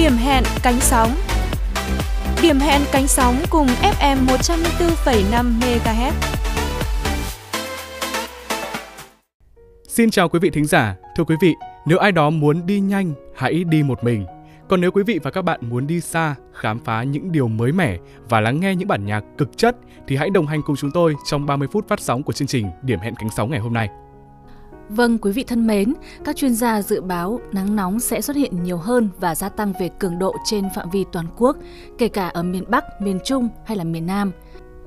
Điểm hẹn cánh sóng Điểm hẹn cánh sóng cùng FM 104,5 MHz. Xin chào quý vị thính giả. Thưa quý vị, nếu ai đó muốn đi nhanh, hãy đi một mình. Còn nếu quý vị và các bạn muốn đi xa, khám phá những điều mới mẻ và lắng nghe những bản nhạc cực chất thì hãy đồng hành cùng chúng tôi trong 30 phút phát sóng của chương trình Điểm hẹn cánh sóng ngày hôm nay. Vâng, quý vị thân mến, các chuyên gia dự báo nắng nóng sẽ xuất hiện nhiều hơn và gia tăng về cường độ trên phạm vi toàn quốc, kể cả ở miền Bắc, miền Trung hay là miền Nam.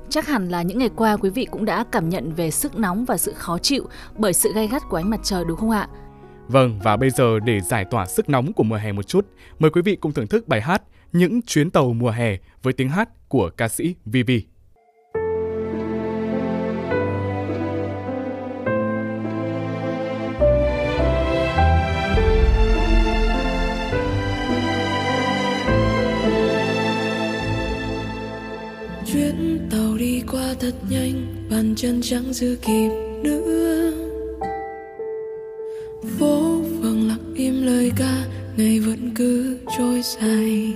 Chắc hẳn là những ngày qua quý vị cũng đã cảm nhận về sức nóng và sự khó chịu bởi sự gay gắt của ánh mặt trời đúng không ạ? Vâng, và bây giờ để giải tỏa sức nóng của mùa hè một chút, mời quý vị cùng thưởng thức bài hát Những chuyến tàu mùa hè với tiếng hát của ca sĩ Vivi. Bàn chân chẳng giữ kịp nữa. Phố phường lặng im lời ca, ngày vẫn cứ trôi dài.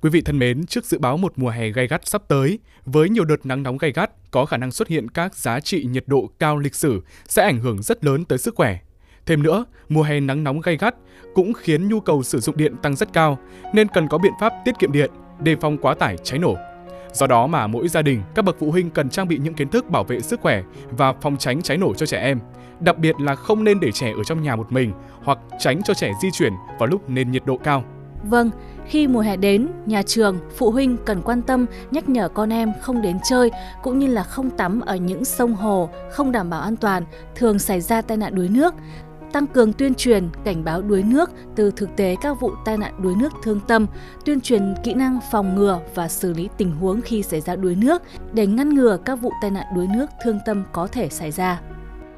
Quý vị thân mến, trước dự báo một mùa hè gay gắt sắp tới, với nhiều đợt nắng nóng gay gắt, có khả năng xuất hiện các giá trị nhiệt độ cao lịch sử sẽ ảnh hưởng rất lớn tới sức khỏe. Thêm nữa, mùa hè nắng nóng gay gắt cũng khiến nhu cầu sử dụng điện tăng rất cao, nên cần có biện pháp tiết kiệm điện, đề phòng quá tải cháy nổ. Do đó mà mỗi gia đình, các bậc phụ huynh cần trang bị những kiến thức bảo vệ sức khỏe và phòng tránh cháy nổ cho trẻ em. Đặc biệt là không nên để trẻ ở trong nhà một mình hoặc tránh cho trẻ di chuyển vào lúc nền nhiệt độ cao. Vâng, khi mùa hè đến, nhà trường, phụ huynh cần quan tâm nhắc nhở con em không đến chơi cũng như là không tắm ở những sông hồ không đảm bảo an toàn, thường xảy ra tai nạn đuối nước. Tăng cường tuyên truyền, cảnh báo đuối nước từ thực tế các vụ tai nạn đuối nước thương tâm, tuyên truyền kỹ năng phòng ngừa và xử lý tình huống khi xảy ra đuối nước để ngăn ngừa các vụ tai nạn đuối nước thương tâm có thể xảy ra.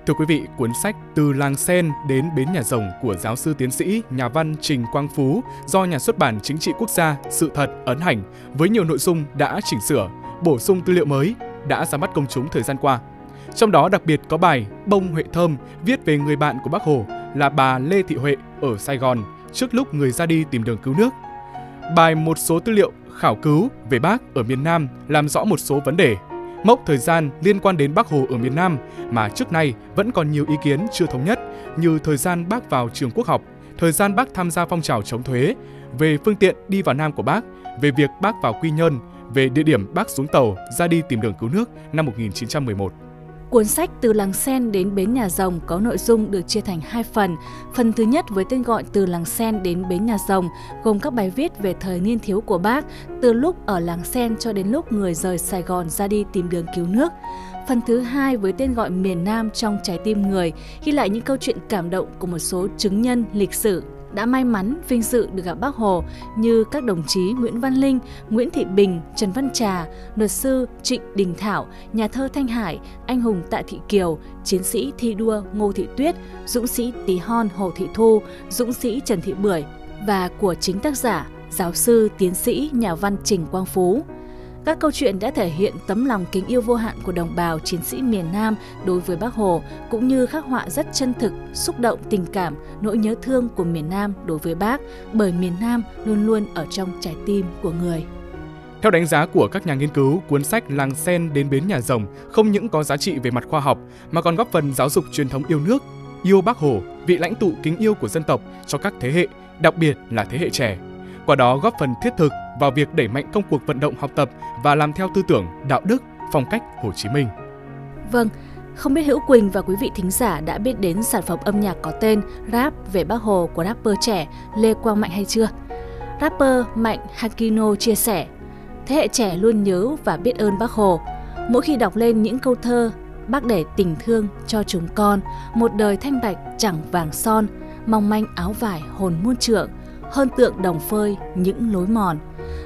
Thưa quý vị, cuốn sách Từ làng sen đến bến nhà rồng của giáo sư tiến sĩ, nhà văn Trình Quang Phú do nhà xuất bản Chính trị Quốc gia Sự thật ấn hành với nhiều nội dung đã chỉnh sửa, bổ sung tư liệu mới đã ra mắt công chúng thời gian qua. Trong đó đặc biệt có bài Bông Huệ Thơm viết về người bạn của Bác Hồ là bà Lê Thị Huệ ở Sài Gòn trước lúc người ra đi tìm đường cứu nước. Bài một số tư liệu khảo cứu về bác ở miền Nam làm rõ một số vấn đề mốc thời gian liên quan đến Bác Hồ ở miền Nam mà trước nay vẫn còn nhiều ý kiến chưa thống nhất như thời gian bác vào trường quốc học, thời gian bác tham gia phong trào chống thuế, về phương tiện đi vào Nam của bác, về việc bác vào Quy Nhơn, về địa điểm bác xuống tàu ra đi tìm đường cứu nước năm 1911. Cuốn sách Từ làng sen đến bến nhà rồng có nội dung được chia thành hai phần. Phần thứ nhất với tên gọi Từ làng sen đến bến nhà rồng gồm các bài viết về thời niên thiếu của bác, từ lúc ở làng sen cho đến lúc người rời Sài Gòn ra đi tìm đường cứu nước. Phần thứ hai với tên gọi Miền Nam trong trái tim người ghi lại những câu chuyện cảm động của một số chứng nhân lịch sử đã may mắn vinh dự được gặp Bác Hồ như các đồng chí Nguyễn Văn Linh, Nguyễn Thị Bình, Trần Văn Trà, luật sư Trịnh Đình Thảo, nhà thơ Thanh Hải, anh hùng Tạ Thị Kiều, chiến sĩ thi đua Ngô Thị Tuyết, dũng sĩ Tí Hon Hồ Thị Thu, dũng sĩ Trần Thị Bưởi và của chính tác giả, giáo sư, tiến sĩ, nhà văn Trình Quang Phú. Các câu chuyện đã thể hiện tấm lòng kính yêu vô hạn của đồng bào chiến sĩ miền Nam đối với Bác Hồ, cũng như khắc họa rất chân thực, xúc động tình cảm, nỗi nhớ thương của miền Nam đối với Bác, bởi miền Nam luôn luôn ở trong trái tim của người. Theo đánh giá của các nhà nghiên cứu, cuốn sách Làng Sen đến bến nhà rồng không những có giá trị về mặt khoa học mà còn góp phần giáo dục truyền thống yêu nước, yêu Bác Hồ, vị lãnh tụ kính yêu của dân tộc cho các thế hệ, đặc biệt là thế hệ trẻ. Qua đó góp phần thiết thực vào việc đẩy mạnh công cuộc vận động học tập và làm theo tư tưởng, đạo đức, phong cách Hồ Chí Minh. Vâng, không biết Hữu Quỳnh và quý vị thính giả đã biết đến sản phẩm âm nhạc có tên Rap về Bác Hồ của rapper trẻ Lê Quang Mạnh hay chưa? Rapper Mạnh Hakino chia sẻ, thế hệ trẻ luôn nhớ và biết ơn Bác Hồ. Mỗi khi đọc lên những câu thơ, bác để tình thương cho chúng con, một đời thanh bạch chẳng vàng son, mong manh áo vải hồn muôn trượng, hơn tượng đồng phơi những lối mòn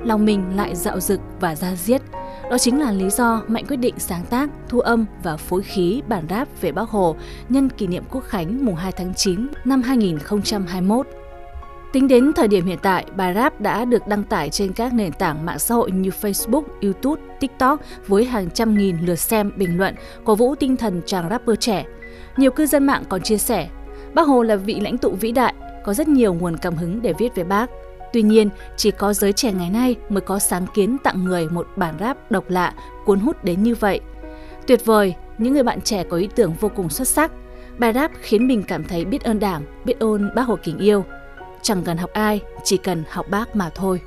lòng mình lại dạo dực và ra diết. Đó chính là lý do Mạnh quyết định sáng tác, thu âm và phối khí bản rap về Bác Hồ nhân kỷ niệm Quốc khánh mùng 2 tháng 9 năm 2021. Tính đến thời điểm hiện tại, bài rap đã được đăng tải trên các nền tảng mạng xã hội như Facebook, YouTube, TikTok với hàng trăm nghìn lượt xem, bình luận, cổ vũ tinh thần chàng rapper trẻ. Nhiều cư dân mạng còn chia sẻ, Bác Hồ là vị lãnh tụ vĩ đại, có rất nhiều nguồn cảm hứng để viết về bác. Tuy nhiên, chỉ có giới trẻ ngày nay mới có sáng kiến tặng người một bản rap độc lạ, cuốn hút đến như vậy. Tuyệt vời, những người bạn trẻ có ý tưởng vô cùng xuất sắc. Bài rap khiến mình cảm thấy biết ơn Đảng, biết ơn bác Hồ kính yêu. Chẳng cần học ai, chỉ cần học bác mà thôi.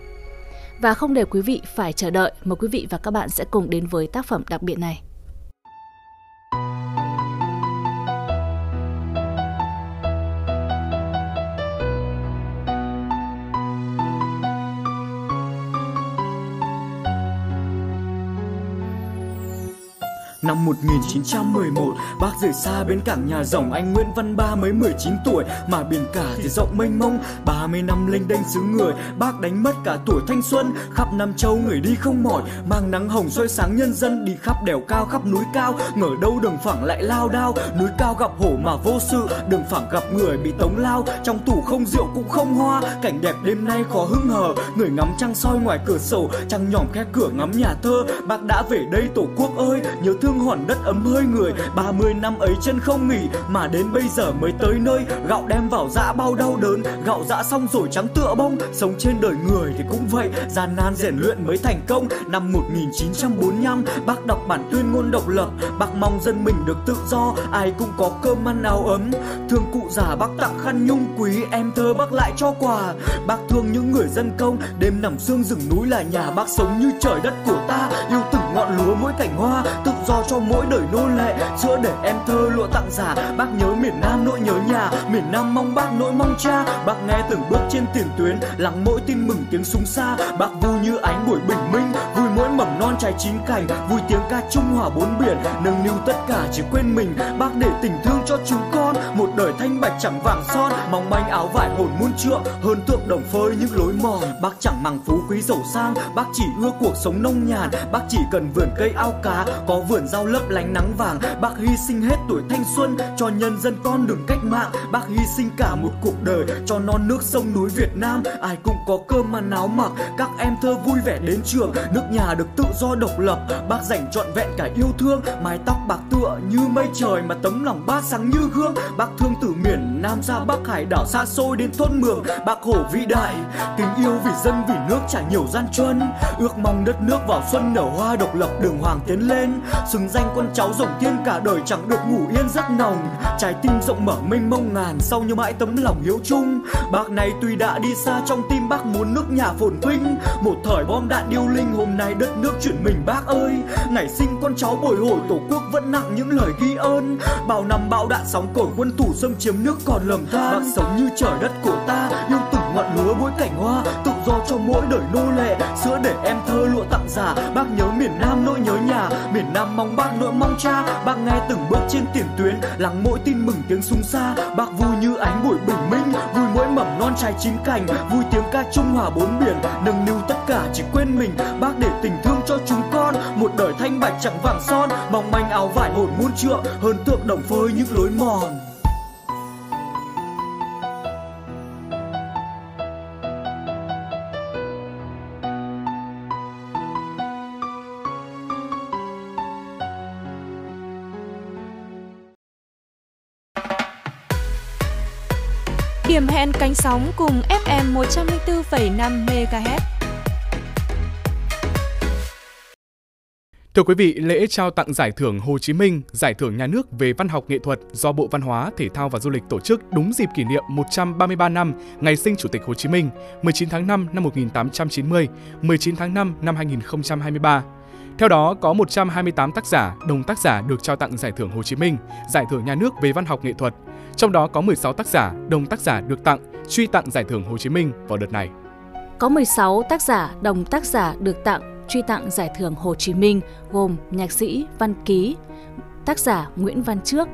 Và không để quý vị phải chờ đợi, mời quý vị và các bạn sẽ cùng đến với tác phẩm đặc biệt này. Năm 1911, bác rời xa bến cảng nhà rồng. Anh Nguyễn Văn Ba mới 19 tuổi Mà biển cả thì rộng mênh mông. 30 năm lênh đênh xứ người Bác đánh mất cả tuổi thanh xuân. Khắp Nam Châu người đi không mỏi Mang nắng hồng soi sáng nhân dân. Đi khắp đèo cao khắp núi cao Ngờ đâu đường phẳng lại lao đao. Núi cao gặp hổ mà vô sự Đường phẳng gặp người bị tống lao. Trong tủ không rượu cũng không hoa Cảnh đẹp đêm nay khó hứng hờ. Người ngắm trăng soi ngoài cửa sổ Trăng nhỏm khe cửa ngắm nhà thơ. Bác đã về đây tổ quốc ơi Nhớ thương hương hòn đất ấm hơi người 30 năm ấy chân không nghỉ, mà đến bây giờ mới tới nơi. Gạo đem vào dã bao đau đớn, gạo dã xong rồi trắng tựa bông. Sống trên đời người thì cũng vậy, gian nan rèn luyện mới thành công. Năm 1945 bác đọc bản tuyên ngôn độc lập. Bác mong dân mình được tự do, ai cũng có cơm ăn áo ấm. Thương cụ già bác tặng khăn nhung quý, em thơ bác lại cho quà. Bác thương những người dân công, đêm nằm xương rừng núi là nhà bác sống như trời đất của ta. Yêu từng ngọn lúa mỗi cảnh hoa, tự do cho mỗi đời nô lệ. Giữa để em thơ lụa tặng giả bác nhớ miền nam nỗi nhớ nhà. Miền nam mong bác nỗi mong cha. Bác nghe từng bước trên tiền tuyến, lắng mỗi tin mừng tiếng súng xa. Bác vui như ánh buổi bình trái chín cành, vui tiếng ca trung hòa bốn biển, nâng niu tất cả chỉ quên mình, bác để tình thương cho chúng con, một đời thanh bạch chẳng vàng son, mong manh áo vải hồn muôn trượng, hơn tượng đồng phơi những lối mòn. Bác chẳng màng phú quý giàu sang, bác chỉ ưa cuộc sống nông nhàn, bác chỉ cần vườn cây ao cá, có vườn rau lấp lánh nắng vàng, bác hy sinh hết tuổi thanh xuân, cho nhân dân con đường cách mạng. Bác hy sinh cả một cuộc đời, cho non nước sông núi việt nam, ai cũng có cơm ăn áo mặc, các em thơ vui vẻ đến trường, nước nhà được tự do độc lập, bác dành trọn vẹn cả yêu thương. Mái tóc bạc tựa như mây trời mà tấm lòng bác sáng như gương. Bác thương từ miền nam ra bắc hải đảo xa xôi đến thôn mường. Bác hồ vĩ đại, tình yêu vì dân vì nước trải nhiều gian truân. Ước mong đất nước vào xuân nở hoa độc lập, đường hoàng tiến lên. Xứng danh con cháu rồng thiên cả đời chẳng được ngủ yên giấc nồng. Trái tim rộng mở mênh mông ngàn, sau như mãi tấm lòng hiếu chung. Bác này tuy đã đi xa, trong tim bác muốn nước nhà phồn vinh. Một thời bom đạn điêu linh, hôm nay đất nước chuyển mình, bác ơi. Ngày sinh con cháu bồi hồi, tổ quốc vẫn nặng những lời ghi ơn. Bao năm bão đạn sóng cồn, quân thủ xâm chiếm nước còn lầm than. Bác sống như trời đất của ta yêu từng ngọn lúa mỗi cảnh hoa, tự do cho mỗi đời nô lệ. Sữa để em thơ lụa tặng giả bác nhớ miền nam nỗi nhớ nhà. Miền nam mong bác nỗi mong cha, bác nghe từng bước trên tiền tuyến. Lắng mỗi tin mừng tiếng súng xa, bác vui như ánh buổi bình trai chín cành, vui tiếng ca trung hòa bốn biển nâng niu tất cả chỉ quên mình, bác để tình thương cho chúng con. Một đời thanh bạch chẳng vàng son, mong manh áo vải hồn muôn trượng, hơn tượng đồng phơi những lối mòn. Điểm hẹn cánh sóng cùng FM 104,5 MHz. Thưa quý vị, lễ trao tặng giải thưởng Hồ Chí Minh, giải thưởng nhà nước về văn học nghệ thuật do Bộ Văn hóa, Thể thao và Du lịch tổ chức đúng dịp kỷ niệm 133 năm ngày sinh Chủ tịch Hồ Chí Minh, 19 tháng 5 năm 1890, 19 tháng 5 năm 2023. Theo đó, có 128 tác giả, đồng tác giả được trao tặng giải thưởng Hồ Chí Minh, giải thưởng nhà nước về văn học nghệ thuật. Trong đó có 16 tác giả, đồng tác giả được tặng, truy tặng giải thưởng Hồ Chí Minh vào đợt này. Có 16 tác giả, đồng tác giả được tặng, truy tặng giải thưởng Hồ Chí Minh gồm nhạc sĩ Văn Ký, tác giả Nguyễn Văn Trước,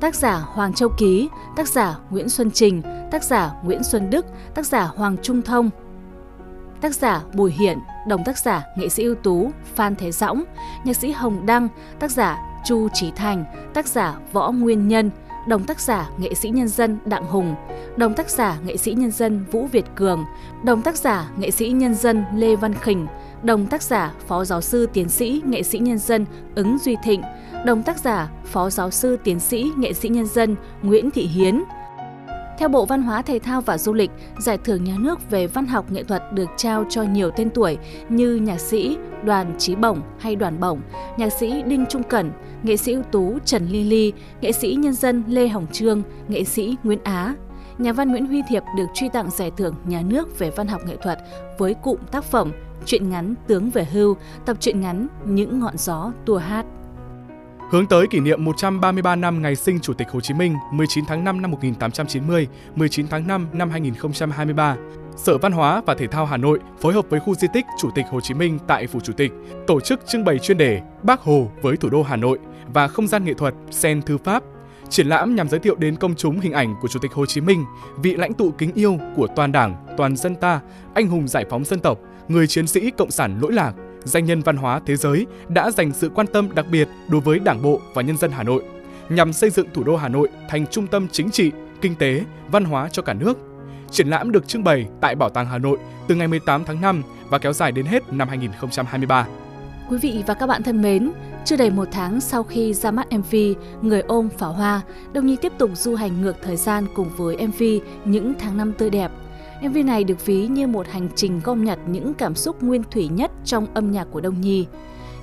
tác giả Hoàng Châu Ký, tác giả Nguyễn Xuân Trình, tác giả Nguyễn Xuân Đức, tác giả Hoàng Trung Thông, tác giả Bùi Hiển, đồng tác giả nghệ sĩ ưu tú Phan Thế Dõng, nhạc sĩ Hồng Đăng, tác giả Chu Trí Thành, tác giả Võ Nguyên Nhân, đồng tác giả nghệ sĩ nhân dân Đặng Hùng, đồng tác giả nghệ sĩ nhân dân Vũ Việt Cường, đồng tác giả nghệ sĩ nhân dân Lê Văn Khỉnh, đồng tác giả phó giáo sư tiến sĩ nghệ sĩ nhân dân Ứng Duy Thịnh, đồng tác giả phó giáo sư tiến sĩ nghệ sĩ nhân dân Nguyễn Thị Hiến. Theo Bộ Văn hóa Thể thao và Du lịch, giải thưởng nhà nước về văn học nghệ thuật được trao cho nhiều tên tuổi như nhạc sĩ Đoàn Trí Bổng hay Đoàn Bổng, nhạc sĩ Đinh Trung Cẩn, nghệ sĩ ưu tú Trần Ly Ly, nghệ sĩ nhân dân Lê Hồng Trương, nghệ sĩ Nguyễn Á. Nhà văn Nguyễn Huy Thiệp được truy tặng giải thưởng nhà nước về văn học nghệ thuật với cụm tác phẩm chuyện ngắn Tướng về hưu, tập truyện ngắn Những ngọn gió tua hát. Hướng tới kỷ niệm 133 năm ngày sinh Chủ tịch Hồ Chí Minh 19 tháng 5 năm 1890, 19 tháng 5 năm 2023, Sở Văn hóa và Thể thao Hà Nội phối hợp với khu di tích Chủ tịch Hồ Chí Minh tại Phủ Chủ tịch tổ chức trưng bày chuyên đề Bác Hồ với thủ đô Hà Nội và không gian nghệ thuật Sen Thư Pháp. Triển lãm nhằm giới thiệu đến công chúng hình ảnh của Chủ tịch Hồ Chí Minh, vị lãnh tụ kính yêu của toàn Đảng, toàn dân ta, anh hùng giải phóng dân tộc, người chiến sĩ cộng sản lỗi lạc, danh nhân văn hóa thế giới đã dành sự quan tâm đặc biệt đối với Đảng bộ và nhân dân Hà Nội nhằm xây dựng thủ đô Hà Nội thành trung tâm chính trị, kinh tế, văn hóa cho cả nước. Triển lãm được trưng bày tại Bảo tàng Hà Nội từ ngày 18 tháng 5 và kéo dài đến hết năm 2023. Quý vị và các bạn thân mến, chưa đầy một tháng sau khi ra mắt MV Người ôm pháo hoa, Đông Nhi tiếp tục du hành ngược thời gian cùng với MV Những tháng năm tươi đẹp. MV này được ví như một hành trình gom nhặt những cảm xúc nguyên thủy nhất trong âm nhạc của Đông Nhi.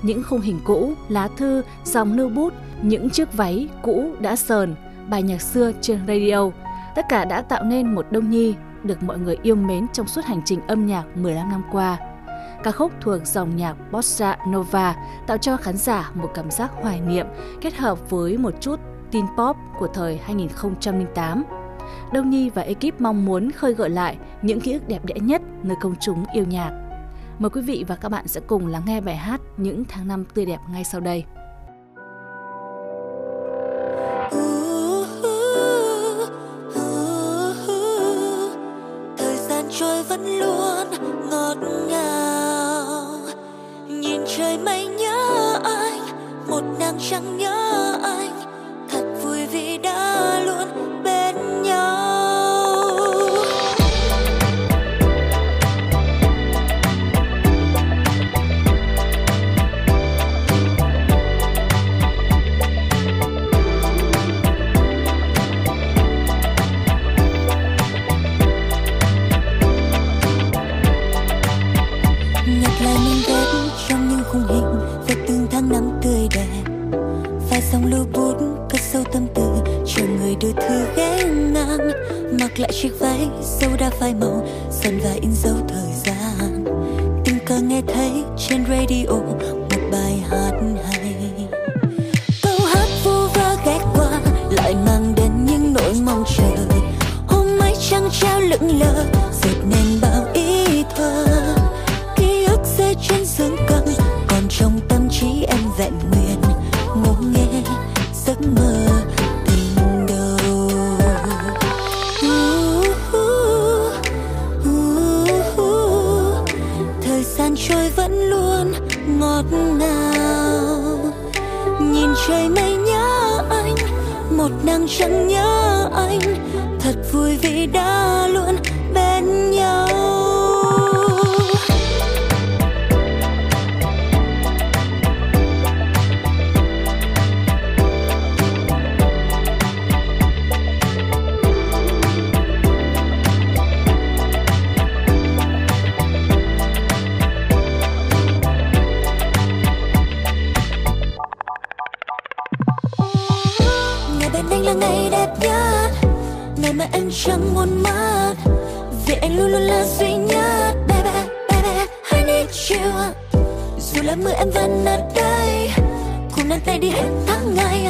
Những khung hình cũ, lá thư, dòng lưu bút, những chiếc váy cũ đã sờn, bài nhạc xưa trên radio, tất cả đã tạo nên một Đông Nhi được mọi người yêu mến trong suốt hành trình âm nhạc 15 năm qua. Ca khúc thuộc dòng nhạc Bossa Nova tạo cho khán giả một cảm giác hoài niệm kết hợp với một chút tin pop của thời 2008. Đông Nhi và ekip mong muốn khơi gợi lại những ký ức đẹp đẽ nhất nơi công chúng yêu nhạc. Mời quý vị và các bạn sẽ cùng lắng nghe bài hát Những tháng năm tươi đẹp ngay sau đây. thời gian trôi vẫn luôn ngọt ngào nhìn trời mây nhớ anh, một nàng trăng phai màu dần và Ngày trời mây nhớ anh. Một nàng trăng nhớ anh. Thật vui vì đã luôn chẳng muốn mất vì anh luôn luôn là duy nhất. Baby baby I need you. Dù là mưa em vẫn ở đây. Cùng nắm tay đi hết tháng ngày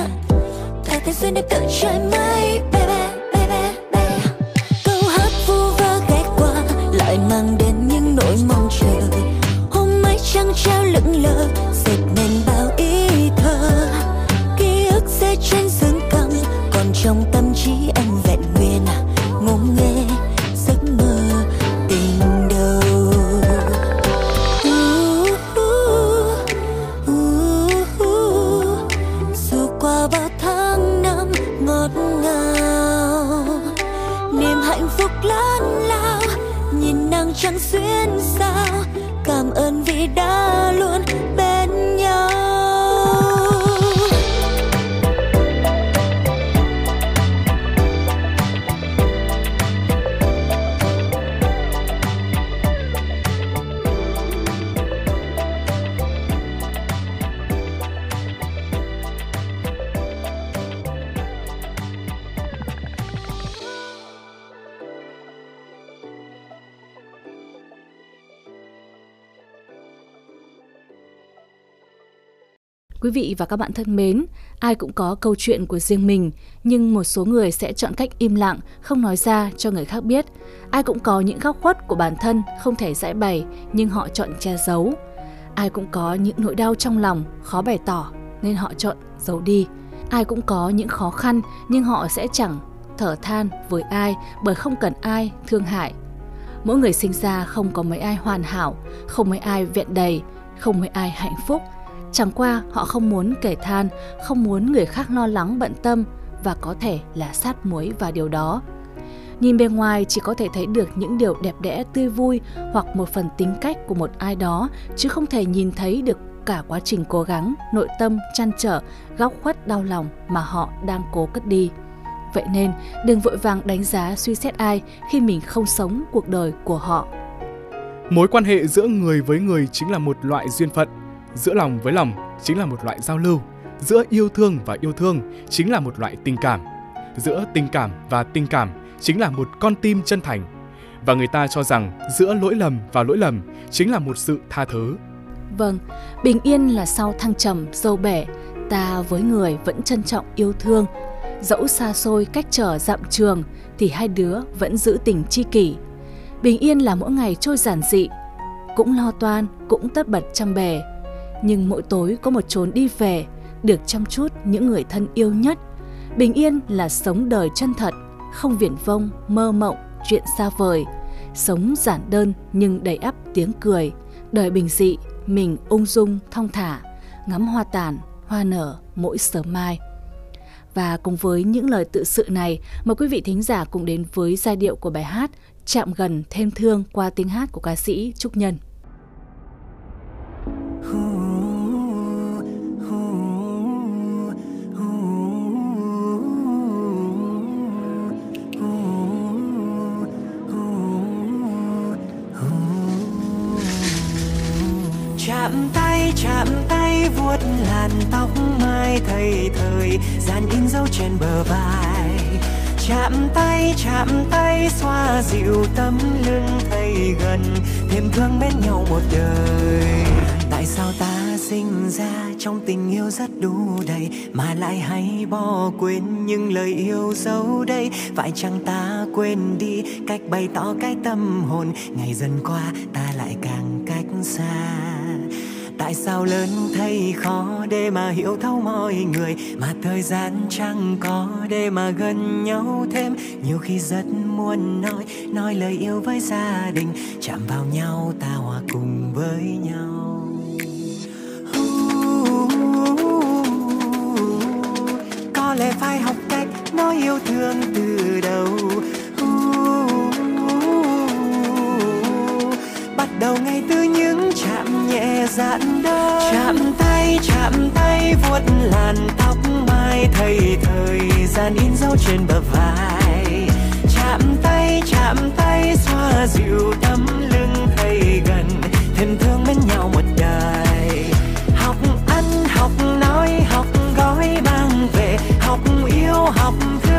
ta thế duyên đẹp tự trời mây baby baby baby câu hát vu vơ ghé qua, lại mang đến những nỗi mong chờ. Hôm ấy trăng treo lững lờ, dệt nên Quý vị và các bạn thân mến, ai cũng có câu chuyện của riêng mình, nhưng một số người sẽ chọn cách im lặng, không nói ra cho người khác biết. Ai cũng có những góc khuất của bản thân không thể giải bày, nhưng họ chọn che giấu. Ai cũng có những nỗi đau trong lòng khó bày tỏ nên họ chọn giấu đi. Ai cũng có những khó khăn nhưng họ sẽ chẳng thở than với ai bởi không cần ai thương hại. Mỗi người sinh ra không có mấy ai hoàn hảo, không mấy ai vẹn đầy, không mấy ai hạnh phúc. Chẳng qua họ không muốn kể than, không muốn người khác lo lắng bận tâm và có thể là sát muối vào điều đó. Nhìn bề ngoài chỉ có thể thấy được những điều đẹp đẽ tươi vui hoặc một phần tính cách của một ai đó chứ không thể nhìn thấy được cả quá trình cố gắng, nội tâm, chăn trở, góc khuất đau lòng mà họ đang cố cất đi. Vậy nên, đừng vội vàng đánh giá suy xét ai khi mình không sống cuộc đời của họ. Mối quan hệ giữa người với người chính là một loại duyên phận, giữa lòng với lòng chính là một loại giao lưu, giữa yêu thương và yêu thương chính là một loại tình cảm, giữa tình cảm và tình cảm chính là một con tim chân thành. Và người ta cho rằng giữa lỗi lầm và lỗi lầm chính là một sự tha thứ. Vâng, bình yên là sau thăng trầm, dâu bể, ta với người vẫn trân trọng yêu thương. Dẫu xa xôi cách trở dặm trường thì hai đứa vẫn giữ tình chi kỷ. Bình yên là mỗi ngày trôi giản dị, cũng lo toan, cũng tất bật chăm bề. Nhưng mỗi tối có một chốn đi về, được chăm chút những người thân yêu nhất. Bình yên là sống đời chân thật, không viển vông, mơ mộng, chuyện xa vời. Sống giản đơn nhưng đầy ắp tiếng cười, đời bình dị, mình ung dung, thong thả, ngắm hoa tàn, hoa nở mỗi sớm mai. Và cùng với những lời tự sự này, mời quý vị thính giả cùng đến với giai điệu của bài hát Chạm gần thêm thương qua tiếng hát của ca sĩ Trúc Nhân. Chạm tay, xoa dịu tấm lưng thầy gần. Thêm thương bên nhau một đời. Tại sao ta sinh ra trong tình yêu rất đủ đầy, mà lại hay bỏ quên những lời yêu dấu đây? Phải chăng ta quên đi cách bày tỏ cái tâm hồn, ngày dần qua ta lại càng tại sao lớn thấy khó để mà hiểu thấu mọi người? Mà thời gian chẳng có để mà gần nhau thêm. Nhiều khi rất muốn nói nói lời yêu với gia đình. Chạm vào nhau, ta hòa cùng với nhau. Có lẽ phải học cách nói yêu thương từ đầu. Bắt đầu ngay từ những trải nhẹ dạn đơn chạm tay chạm tay, vuốt làn tóc mai thầy thời gian in dấu trên bờ vai. Chạm tay chạm tay, xoa dịu tấm lưng thầy gần, thêm thương bên nhau một đời. Học ăn, học nói, học gói mang về, học yêu, học thương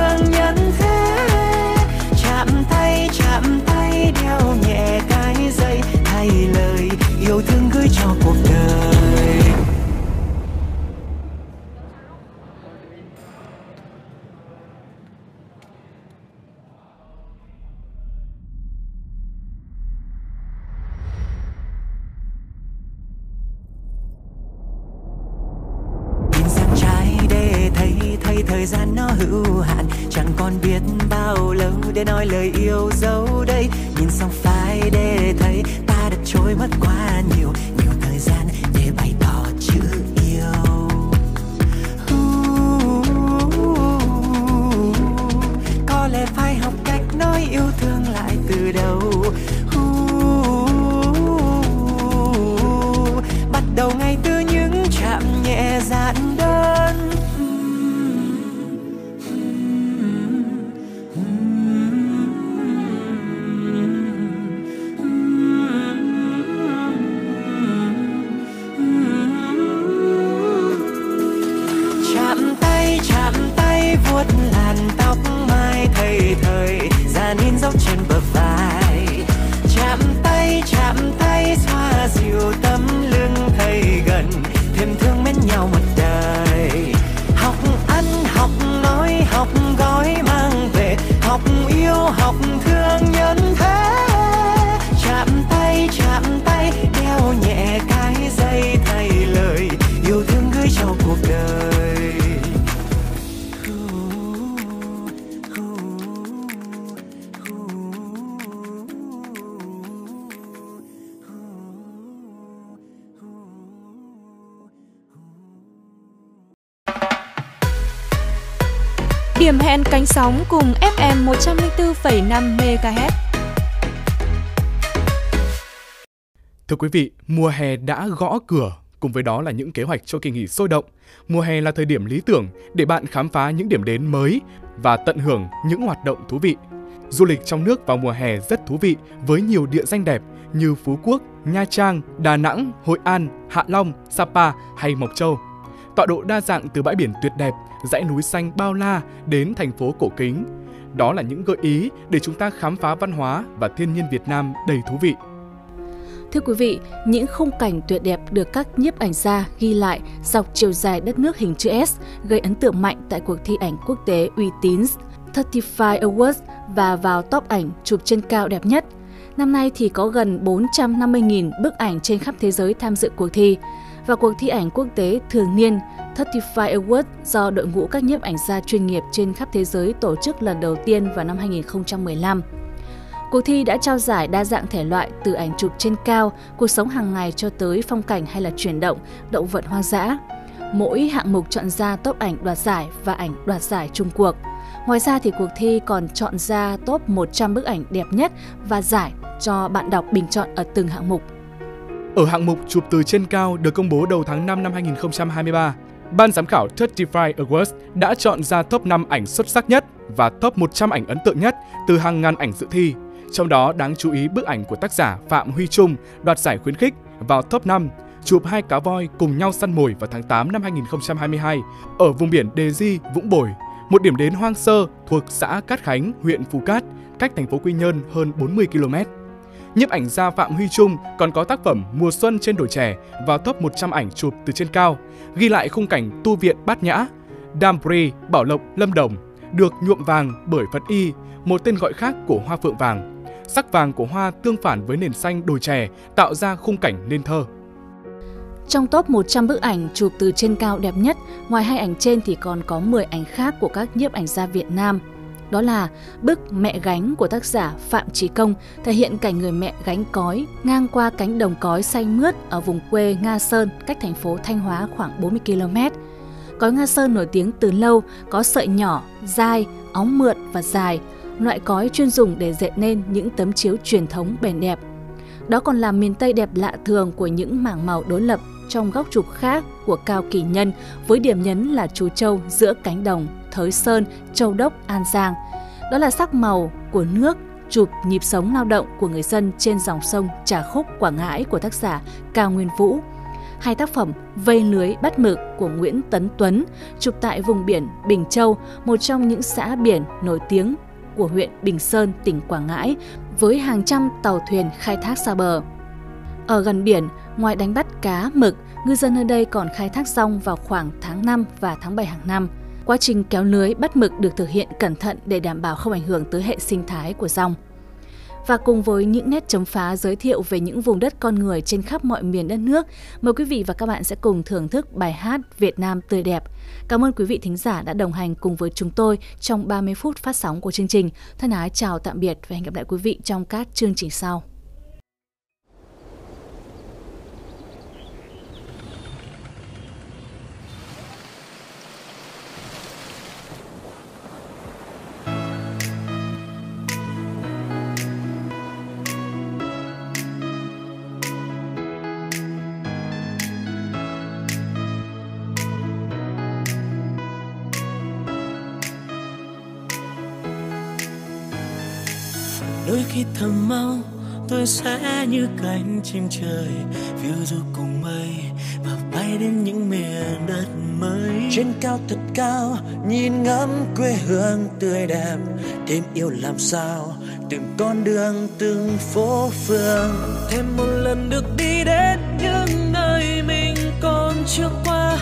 Điểm hẹn cánh sóng cùng FM 104,5 MHz. Thưa quý vị, mùa hè đã gõ cửa, cùng với đó là những kế hoạch cho kỳ nghỉ sôi động. Mùa hè là thời điểm lý tưởng để bạn khám phá những điểm đến mới và tận hưởng những hoạt động thú vị. Du lịch trong nước vào mùa hè rất thú vị với nhiều địa danh đẹp như Phú Quốc, Nha Trang, Đà Nẵng, Hội An, Hạ Long, Sapa hay Mộc Châu. Tọa độ đa dạng từ bãi biển tuyệt đẹp, dãy núi xanh bao la đến thành phố cổ kính. Đó là những gợi ý để chúng ta khám phá văn hóa và thiên nhiên Việt Nam đầy thú vị. Thưa quý vị, những khung cảnh tuyệt đẹp được các nhiếp ảnh gia ghi lại dọc chiều dài đất nước hình chữ S gây ấn tượng mạnh tại cuộc thi ảnh quốc tế uy tín 35 Awards và vào top ảnh chụp trên cao đẹp nhất. Năm nay thì có gần 450.000 bức ảnh trên khắp thế giới tham dự cuộc thi. Và cuộc thi ảnh quốc tế thường niên 35 Awards do đội ngũ các nhiếp ảnh gia chuyên nghiệp trên khắp thế giới tổ chức lần đầu tiên vào năm 2015. Cuộc thi đã trao giải đa dạng thể loại từ ảnh chụp trên cao, cuộc sống hàng ngày cho tới phong cảnh hay là chuyển động, động vật hoang dã. Mỗi hạng mục chọn ra top ảnh đoạt giải và ảnh đoạt giải chung cuộc. Ngoài ra thì cuộc thi còn chọn ra top 100 bức ảnh đẹp nhất và giải cho bạn đọc bình chọn ở từng hạng mục. Ở hạng mục chụp từ trên cao được công bố đầu tháng 5 năm 2023, Ban giám khảo 35 Awards đã chọn ra top 5 ảnh xuất sắc nhất và top 100 ảnh ấn tượng nhất từ hàng ngàn ảnh dự thi. Trong đó đáng chú ý bức ảnh của tác giả Phạm Huy Trung đoạt giải khuyến khích vào top 5 chụp hai cá voi cùng nhau săn mồi vào tháng 8 năm 2022 ở vùng biển Đề Di, Vũng Bồi, một điểm đến hoang sơ thuộc xã Cát Khánh, huyện Phú Cát, cách thành phố Quy Nhơn hơn 40 km. Nhiếp ảnh gia Phạm Huy Trung còn có tác phẩm Mùa xuân trên đồi trẻ vào top 100 ảnh chụp từ trên cao, ghi lại khung cảnh tu viện bát nhã, Đam Pri, Bảo Lộc, Lâm Đồng, được nhuộm vàng bởi Phật Y, một tên gọi khác của hoa phượng vàng. Sắc vàng của hoa tương phản với nền xanh đồi chè tạo ra khung cảnh nên thơ. Trong top 100 bức ảnh chụp từ trên cao đẹp nhất, ngoài hai ảnh trên thì còn có 10 ảnh khác của các nhiếp ảnh gia Việt Nam. Đó là bức Mẹ gánh của tác giả Phạm Trí Công thể hiện cảnh người mẹ gánh cói ngang qua cánh đồng cói xanh mướt ở vùng quê Nga Sơn cách thành phố Thanh Hóa khoảng 40 km. Cói Nga Sơn nổi tiếng từ lâu, có sợi nhỏ, dai, óng mượt và dài, loại cói chuyên dùng để dệt nên những tấm chiếu truyền thống bền đẹp. Đó còn là miền Tây đẹp lạ thường của những mảng màu đối lập trong góc chụp khác của Cao Kỳ Nhân với điểm nhấn là chú Châu giữa cánh đồng, Thới Sơn, Châu Đốc, An Giang. Đó là sắc màu của nước chụp nhịp sống lao động của người dân trên dòng sông Trà Khúc, Quảng Ngãi của tác giả Cao Nguyên Vũ. Hai tác phẩm Vây lưới bắt mực của Nguyễn Tấn Tuấn chụp tại vùng biển Bình Châu, một trong những xã biển nổi tiếng của huyện Bình Sơn, tỉnh Quảng Ngãi, với hàng trăm tàu thuyền khai thác xa bờ. Ở gần biển, ngoài đánh bắt cá, mực, ngư dân nơi đây còn khai thác rong vào khoảng tháng 5 và tháng 7 hàng năm. Quá trình kéo lưới bắt mực được thực hiện cẩn thận để đảm bảo không ảnh hưởng tới hệ sinh thái của rong. Và cùng với những nét chấm phá giới thiệu về những vùng đất con người trên khắp mọi miền đất nước, mời quý vị và các bạn sẽ cùng thưởng thức bài hát Việt Nam tươi đẹp. Cảm ơn quý vị thính giả đã đồng hành cùng với chúng tôi trong 30 phút phát sóng của chương trình. Thân ái chào tạm biệt và hẹn gặp lại quý vị trong các chương trình sau. Đôi khi thầm mong tôi sẽ như cánh chim trời phiêu du cùng mây và bay đến những miền đất mới. Trên cao thật cao nhìn ngắm quê hương tươi đẹp thêm yêu làm sao từng con đường từng phố phường. Thêm một lần được đi đến những nơi mình còn chưa qua.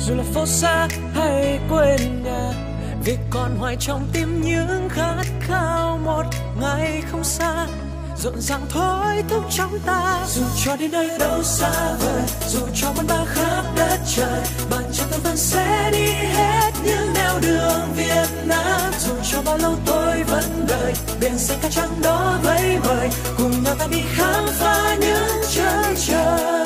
Dù là phố xa hay quên nhà vì còn hoài trong tim những khát khao một ngày không xa rộn ràng thôi thúc trong ta. Dù cho đến nơi đâu xa vời dù cho bôn ba khắp đất trời bàn chân ta vẫn sẽ đi hết những nẻo đường Việt Nam. Dù cho bao lâu tôi vẫn đợi biển xanh ca trắng đó vẫy mời, cùng nhau ta đi khám phá những chân trời.